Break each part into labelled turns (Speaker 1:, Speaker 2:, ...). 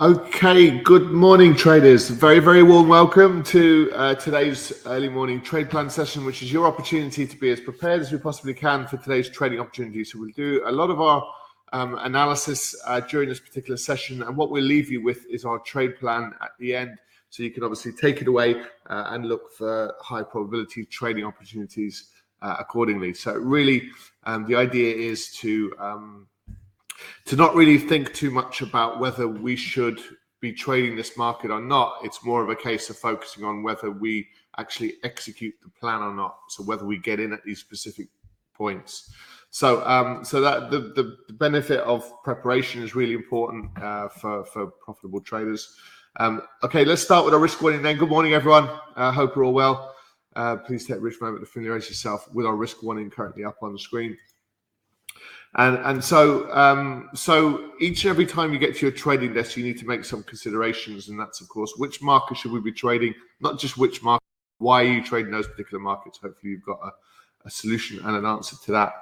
Speaker 1: Okay, good morning, traders. Very, very warm welcome to uh, today's early morning trade plan session, which is your opportunity to be as prepared as we possibly can for today's trading opportunity. So, we'll do a lot of our um, analysis uh, during this particular session, and what we'll leave you with is our trade plan at the end. So, you can obviously take it away uh, and look for high probability trading opportunities uh, accordingly. So, really, um, the idea is to um, to not really think too much about whether we should be trading this market or not. It's more of a case of focusing on whether we actually execute the plan or not. So whether we get in at these specific points. So um, so that the, the, benefit of preparation is really important uh, for for profitable traders. Um, okay, let's start with our risk warning then. Good morning, everyone. Uh, hope you're all well. Uh, please take a brief moment to familiarize yourself with our risk warning currently up on the screen. And and so um, so each and every time you get to your trading desk, you need to make some considerations, and that's of course which market should we be trading, not just which market. Why are you trading those particular markets? Hopefully, you've got a, a solution and an answer to that.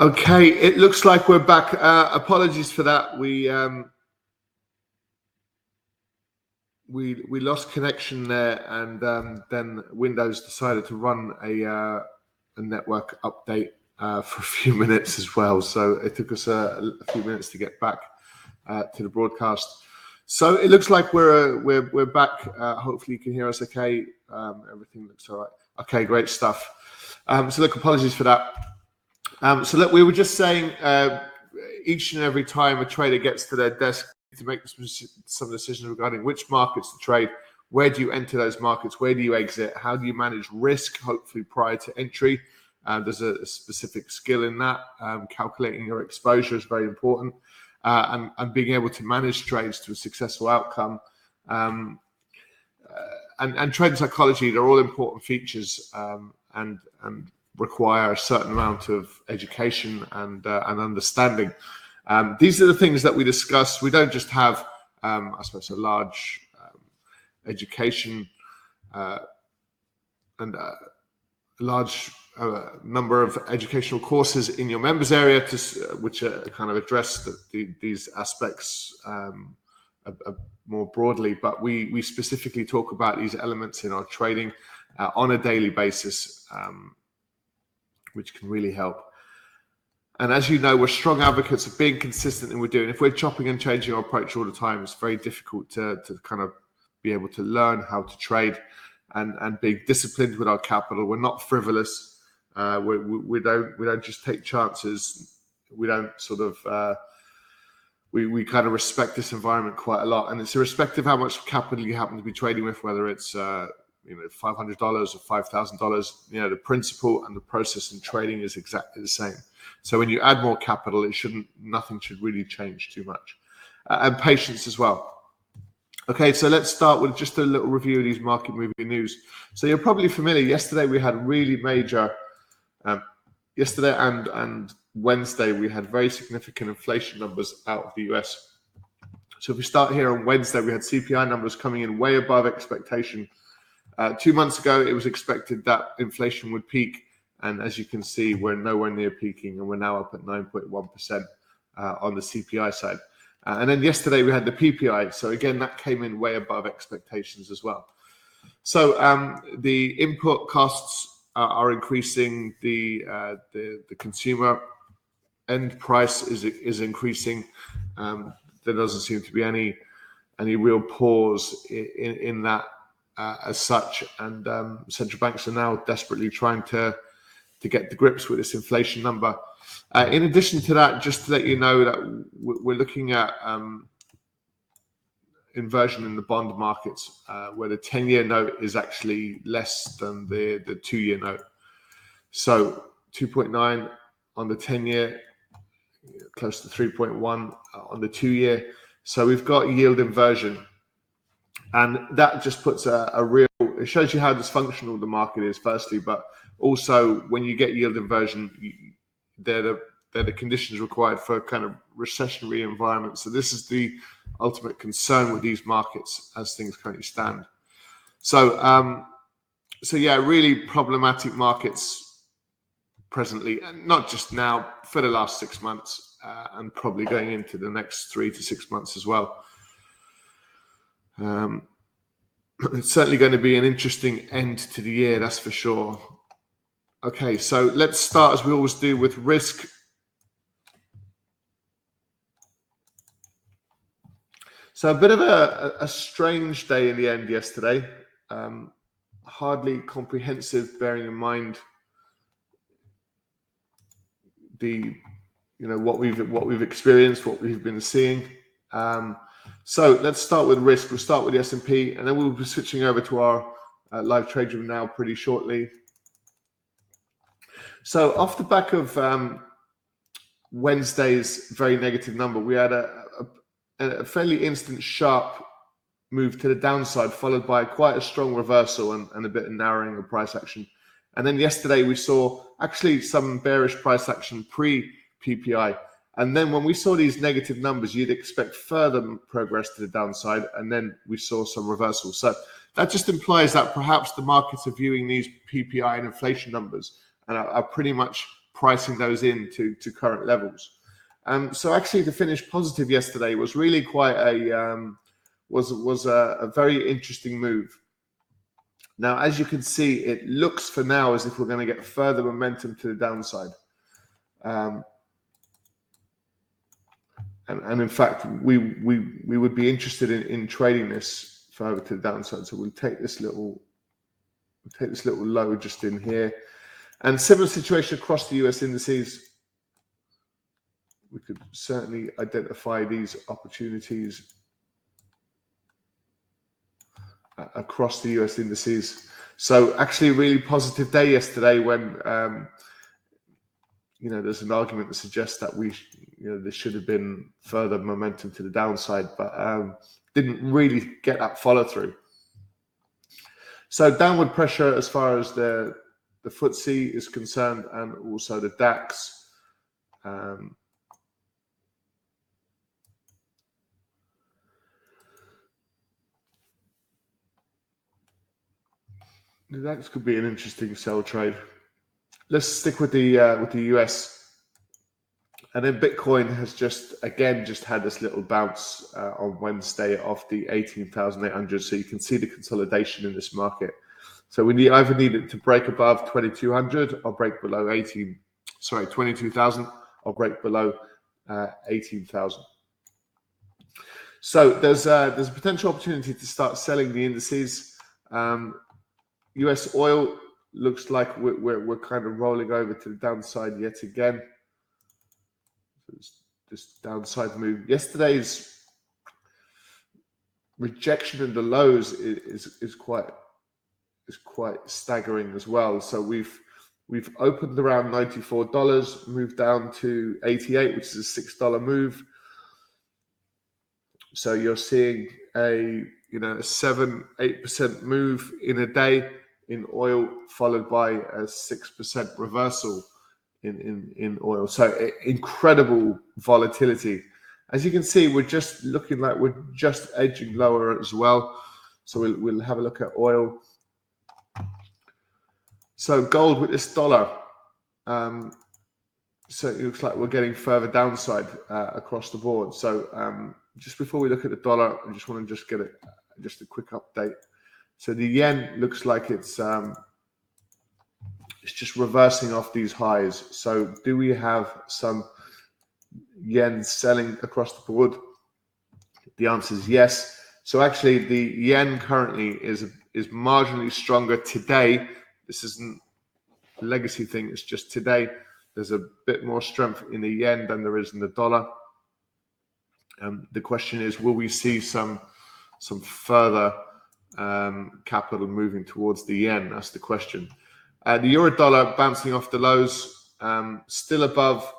Speaker 1: Okay, it looks like we're back. Uh, apologies for that. We um, we we lost connection there, and um, then Windows decided to run a uh, a network update uh, for a few minutes as well. So it took us a, a few minutes to get back uh, to the broadcast. So it looks like we're we're we're back. Uh, hopefully you can hear us okay. Um, everything looks all right. Okay, great stuff. Um, so look, apologies for that. Um, so look, we were just saying uh, each and every time a trader gets to their desk to make some decisions regarding which markets to trade, where do you enter those markets, where do you exit, how do you manage risk, hopefully prior to entry. Uh, there's a, a, specific skill in that. Um, calculating your exposure is very important, uh, and, and, being able to manage trades to a successful outcome. Um, uh, and, and trade psychology, they're all important features um, and, and require a certain amount of education and, uh, and understanding. Um, these are the things that we discuss. We don't just have, um, I suppose, a large um, education uh, and uh, a large uh, number of educational courses in your members area, to, which kind of address the, the, these aspects um, a, a more broadly. But we we specifically talk about these elements in our trading uh, on a daily basis. Um, which can really help. And as you know, we're strong advocates of being consistent in what we're doing. If we're chopping and changing our approach all the time, it's very difficult to, to kind of be able to learn how to trade and, and being disciplined with our capital. We're not frivolous. Uh, we, we, we, don't we don't just take chances. We don't sort of uh, we, we kind of respect this environment quite a lot. And it's irrespective of how much capital you happen to be trading with, whether it's uh, you know five hundred dollars or five thousand dollars, you know the principle and the process in trading is exactly the same. So when you add more capital, it shouldn't nothing should really change too much, uh, and patience as well. Okay, so let's start with just a little review of these market moving news. So you're probably familiar. Yesterday we had really major. Um, yesterday and and Wednesday we had very significant inflation numbers out of the US. So if we start here on Wednesday, we had CPI numbers coming in way above expectation uh, two months ago, it was expected that inflation would peak. And as you can see, we're nowhere near peaking, and we're now up at 9.1% uh, on the CPI side. Uh, and then yesterday we had the PPI. So again, that came in way above expectations as well. So um, the input costs are, are increasing. The, uh, the the consumer end price is is increasing. Um, there doesn't seem to be any any real pause in, in, in that uh, as such. And um, central banks are now desperately trying to to get the grips with this inflation number. Uh, in addition to that, just to let you know that we're looking at um, inversion in the bond markets, uh, where the ten-year note is actually less than the the two-year note. So 2.9 on the 10-year, close to 3.1 on the two-year. So we've got yield inversion and that just puts a, a, real it shows you how dysfunctional the market is firstly but also when you get yield inversion they're the they're the conditions required for kind of recessionary environment. So this is the ultimate concern with these markets as things currently stand. So um so yeah really problematic markets presently and not just now for the last six months uh, and probably going into the next three to six months as well um, it's certainly going to be an interesting end to the year, that's for sure. Okay, so let's start as we always do with risk. So a bit of a, a strange day in the end yesterday. Um, hardly comprehensive, bearing in mind the you know what we've what we've experienced, what we've been seeing. Um, so let's start with risk. We'll start with the S&P, and then we'll be switching over to our uh, live trade room now pretty shortly. So off the back of um, Wednesday's very negative number, we had a, a, a, fairly instant sharp move to the downside, followed by quite a strong reversal and, and a bit of narrowing of price action. And then yesterday we saw actually some bearish price action pre PPI. And then when we saw these negative numbers, you'd expect further progress to the downside. And then we saw some reversal. So that just implies that perhaps the markets are viewing these PPI and inflation numbers and are, are pretty much pricing those in to, to current levels. Um, so actually, to finish positive yesterday was really quite a um, was was a, a, very interesting move. Now, as you can see, it looks for now as if we're going to get further momentum to the downside. Um, and, and in fact, we we we would be interested in, in trading this further to the downside. So we'll take this little we'll take this little low just in here. And similar situation across the US indices we could certainly identify these opportunities uh, across the US indices. So actually, a really positive day yesterday when um, you know there's an argument that suggests that we you know there should have been further momentum to the downside, but um, didn't really get that follow through. So downward pressure as far as the the FTSE is concerned, and also the DAX. Um, That could be an interesting sell trade. Let's stick with the uh, with the US. And then Bitcoin has just again just had this little bounce uh, on Wednesday off the eighteen thousand eight hundred. So you can see the consolidation in this market. So we need either need it to break above twenty two hundred or break below eighteen. Sorry, twenty two thousand or break below uh, eighteen thousand. So there's uh, there's a potential opportunity to start selling the indices. Um, US oil looks like we're, we're, we're, kind of rolling over to the downside yet again. This downside move. Yesterday's rejection in the lows is, is, is quite is quite staggering as well. So we've we've opened around ninety four dollars, moved down to eighty eight, which is a six dollar move. So you're seeing a you know a seven eight percent move in a day in oil, followed by a 6% reversal in, in, in oil. So incredible volatility. As you can see, we're just looking like we're just edging lower as well. So we'll, we'll have a look at oil. So gold with this dollar. Um, so it looks like we're getting further downside uh, across the board. So um, just before we look at the dollar, I just want to just get a, just a quick update so the yen looks like it's um, it's just reversing off these highs. So do we have some yen selling across the board? The answer is yes. So actually, the yen currently is is marginally stronger today. This isn't a legacy thing. It's just today. There's a bit more strength in the yen than there is in the dollar. Um, the question is, will we see some some further um, capital moving towards the yen? That's the question. Uh, the euro dollar bouncing off the lows, um, still above.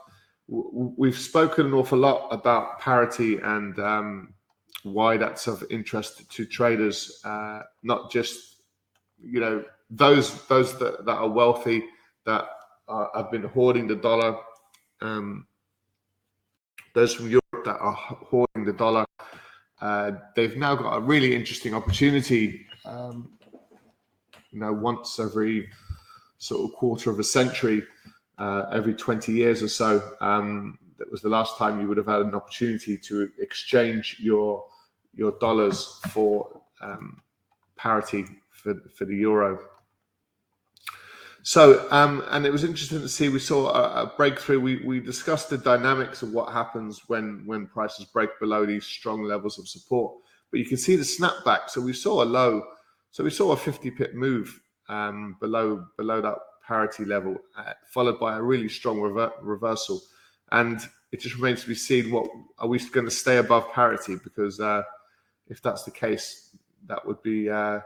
Speaker 1: We've spoken an awful lot about parity and um, why that's of interest to traders, uh, not just you know those those that, that are wealthy that are, have been hoarding the dollar. Um, those from Europe that are hoarding the dollar uh, they've now got a really interesting opportunity. Um, you know, once every sort of quarter of a century, uh, every 20 years or so, um, that was the last time you would have had an opportunity to exchange your your dollars for um, parity for, for the euro. So, um, and it was interesting to see. We saw a, a, breakthrough. We we discussed the dynamics of what happens when when prices break below these strong levels of support. But you can see the snapback. So we saw a low. So we saw a 50 pip move um, below below that parity level, uh, followed by a really strong rever- reversal. And it just remains to be seen. What are we going to stay above parity? Because uh, if that's the case, that would be. Uh,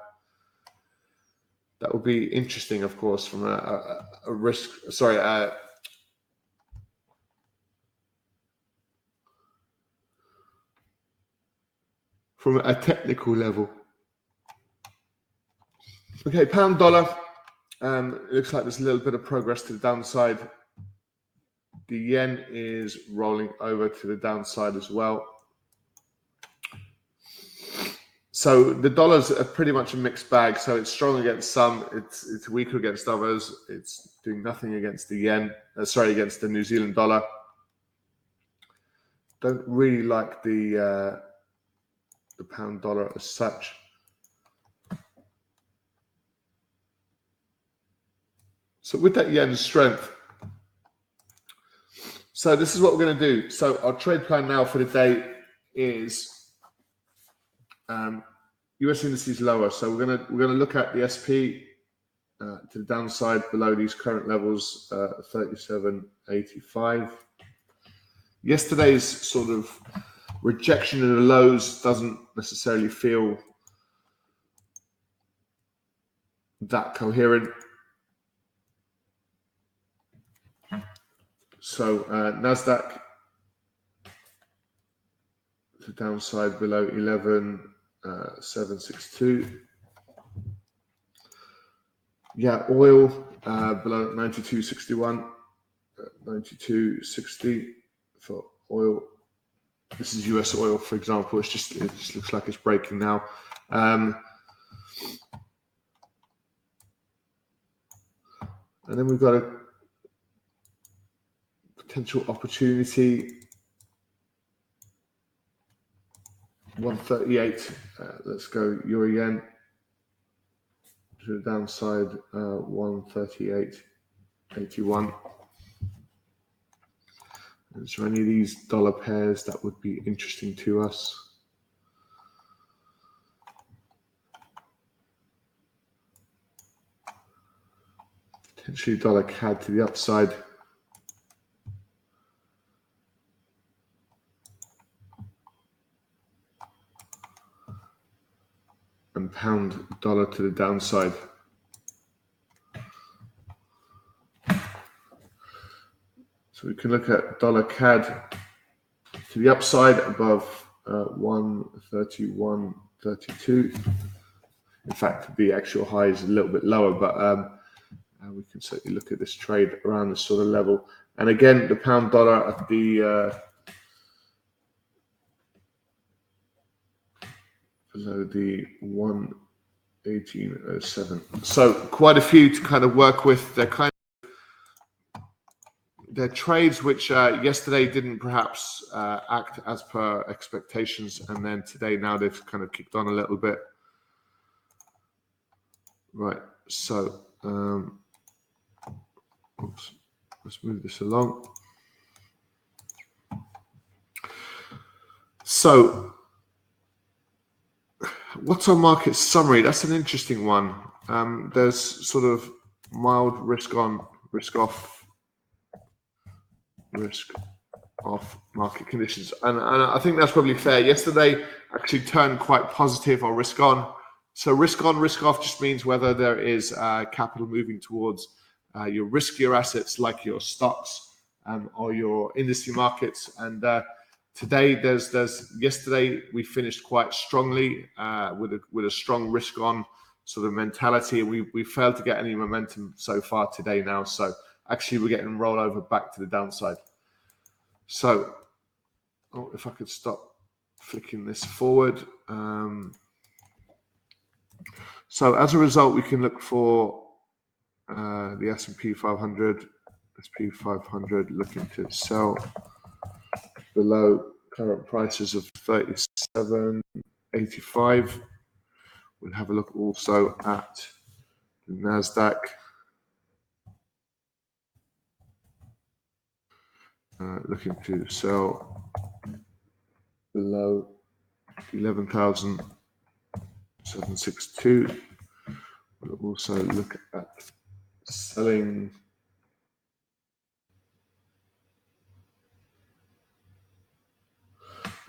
Speaker 1: that would be interesting, of course, from a, a, a risk. Sorry, from a technical level. Okay, pound dollar. Um, looks like there's a little bit of progress to the downside. The yen is rolling over to the downside as well. So the dollar's are pretty much a mixed bag. So it's strong against some, it's it's weaker against others. It's doing nothing against the yen. Uh, sorry, against the New Zealand dollar. Don't really like the uh, the pound dollar as such. So with that yen strength, so this is what we're going to do. So our trade plan now for the day is um, US indices lower. So we're going to we're to look at the SP uh, to the downside below these current levels, uh, 37.85. Yesterday's sort of rejection of the lows doesn't necessarily feel that coherent. So uh, Nasdaq the downside below 11 uh, 762. Yeah, oil uh, below 92.61, uh, 92.60 for oil. This is US oil, for example. It's just it just looks like it's breaking now. Um, and then we've got a potential opportunity 138. Uh, let's go euro yen to the downside, uh, 138.81. Is there any of these dollar pairs that would be interesting to us? Potentially dollar CAD to the upside. and pound dollar to the downside. So we can look at dollar CAD to the upside above uh, 131.32. In fact, the actual high is a little bit lower, but um, uh, we can certainly look at this trade around this sort of level. And again, the pound dollar at the uh, below the 11807. So quite a few to kind of work with. They're kind of they're trades which uh, yesterday didn't perhaps uh, act as per expectations, and then today now they've kind of kicked on a little bit. Right. So um, oops, let's move this along. So What's our market summary? That's an interesting one. Um, there's sort of mild risk on, risk off, risk off market conditions. And, and I think that's probably fair. Yesterday actually turned quite positive or risk on. So risk on, risk off just means whether there is uh, capital moving towards uh, your riskier assets like your stocks um, or your industry markets. And uh, today there's there's yesterday we finished quite strongly uh, with a with a strong risk on sort of mentality. We we failed to get any momentum so far today now. So actually we're getting rollover back to the downside. So oh, if I could stop flicking this forward. Um, so as a result, we can look for uh, the S&P 500, SP 500 looking to sell below current prices of 37.85. We'll have a look also at the NASDAQ. Uh, looking to sell below 11,762. We'll also look at selling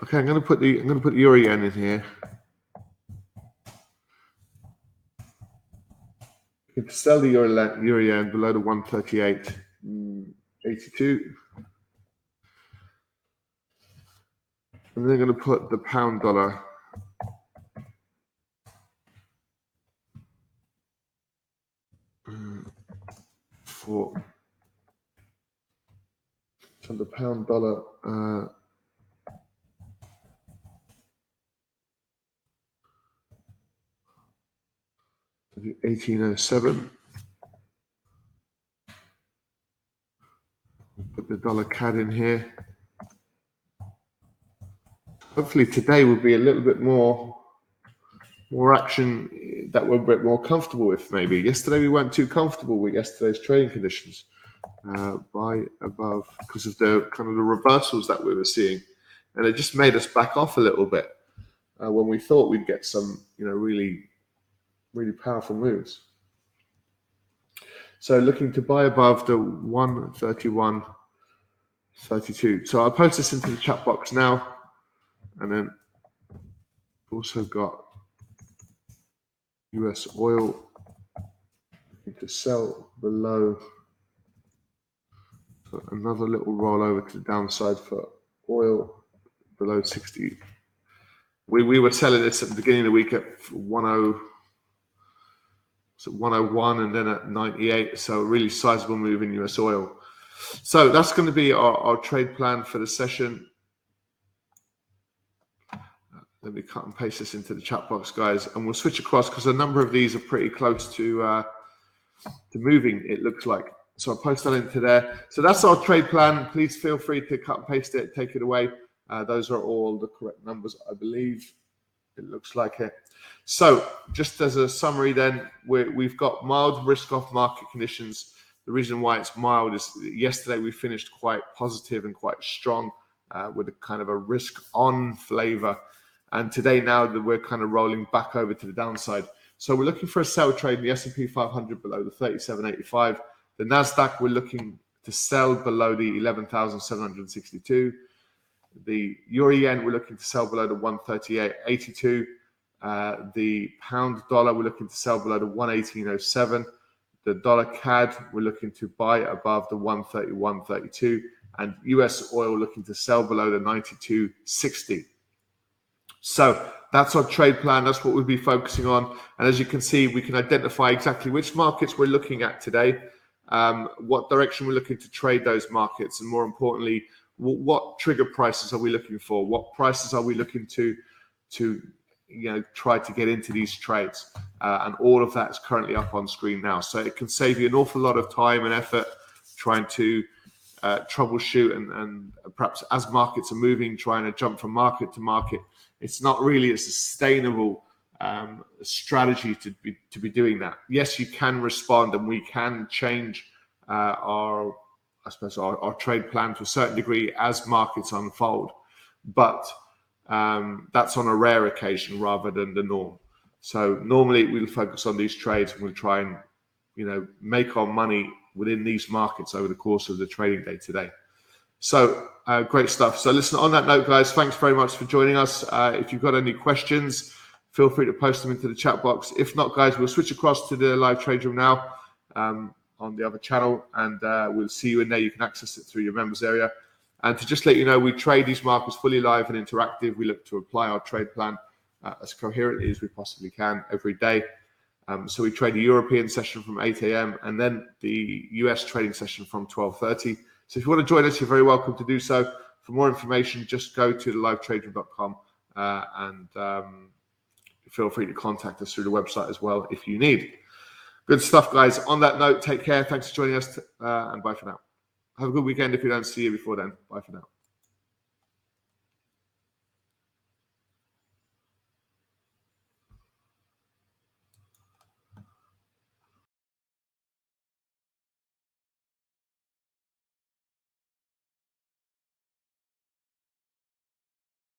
Speaker 1: Okay, I'm to put the I'm to put the yen in here. You can sell the yen below the 138.82. And then I'm to put the pound dollar for so the pound dollar uh, 1807. Put the dollar CAD in here. Hopefully today will be a little bit more more action that we're a bit more comfortable with maybe. Yesterday we weren't too comfortable with yesterday's trading conditions. Uh, buy above because of the kind of the reversals that we were seeing. And it just made us back off a little bit uh, when we thought we'd get some, you know, really, really powerful moves. So looking to buy above the 131.32. So I'll post this into the chat box now. And then also got US oil to sell below. So another little rollover to the downside for oil below 60. We, we were selling this at the beginning of the week at 10, so 101 and then at 98. So a really sizable move in US oil. So that's going to be our, our trade plan for the session. Let me cut and paste this into the chat box, guys, and we'll switch across because a number of these are pretty close to uh, to moving. It looks like. So I'll post that into there. So that's our trade plan. Please feel free to cut and paste it, take it away. Uh, those are all the correct numbers, I believe. It looks like it. So just as a summary, then we have got mild risk-off market conditions. The reason why it's mild is yesterday we finished quite positive and quite strong uh, with a kind of a risk-on flavor. And today now that we're kind of rolling back over to the downside. So we're looking for a sell trade in the S&P 500 below the 3785. The Nasdaq we're looking to sell below the 11,762. The euro yen we're looking to sell below the 138.82. Uh, the pound dollar we're looking to sell below the 118.07. The dollar CAD we're looking to buy above the 131.32, and US oil looking to sell below the 92.60. So that's our trade plan. That's what we'll be focusing on. And as you can see, we can identify exactly which markets we're looking at today, um, what direction we're looking to trade those markets, and more importantly, what trigger prices are we looking for? What prices are we looking to to you know try to get into these trades? Uh, and all of that is currently up on screen now, so it can save you an awful lot of time and effort trying to uh, troubleshoot and, and perhaps as markets are moving, trying to jump from market to market it's not really a sustainable um, strategy to be to be doing that. Yes, you can respond, and we can change uh, our, I suppose, our, our, trade plan to a certain degree as markets unfold, but um, that's on a rare occasion rather than the norm. So normally we'll focus on these trades and we'll try and you know make our money within these markets over the course of the trading day today. So uh, great stuff. So listen, on that note, guys, thanks very much for joining us. Uh, if you've got any questions, feel free to post them into the chat box. If not, guys, we'll switch across to the live trade room now um, on the other channel, and uh, we'll see you in there. You can access it through your members area. And to just let you know, we trade these markets fully live and interactive. We look to apply our trade plan uh, as coherently as we possibly can every day. Um, so we trade the European session from 8 a.m. and then the US trading session from 12:30. So if you want to join us, you're very welcome to do so. For more information, just go to livetraderoom.com uh, and um, feel free to contact us through the website as well if you need. Good stuff, guys. On that note, take care. Thanks for joining us, uh, and bye for now. Have a good weekend if we don't see you before then. Bye for now.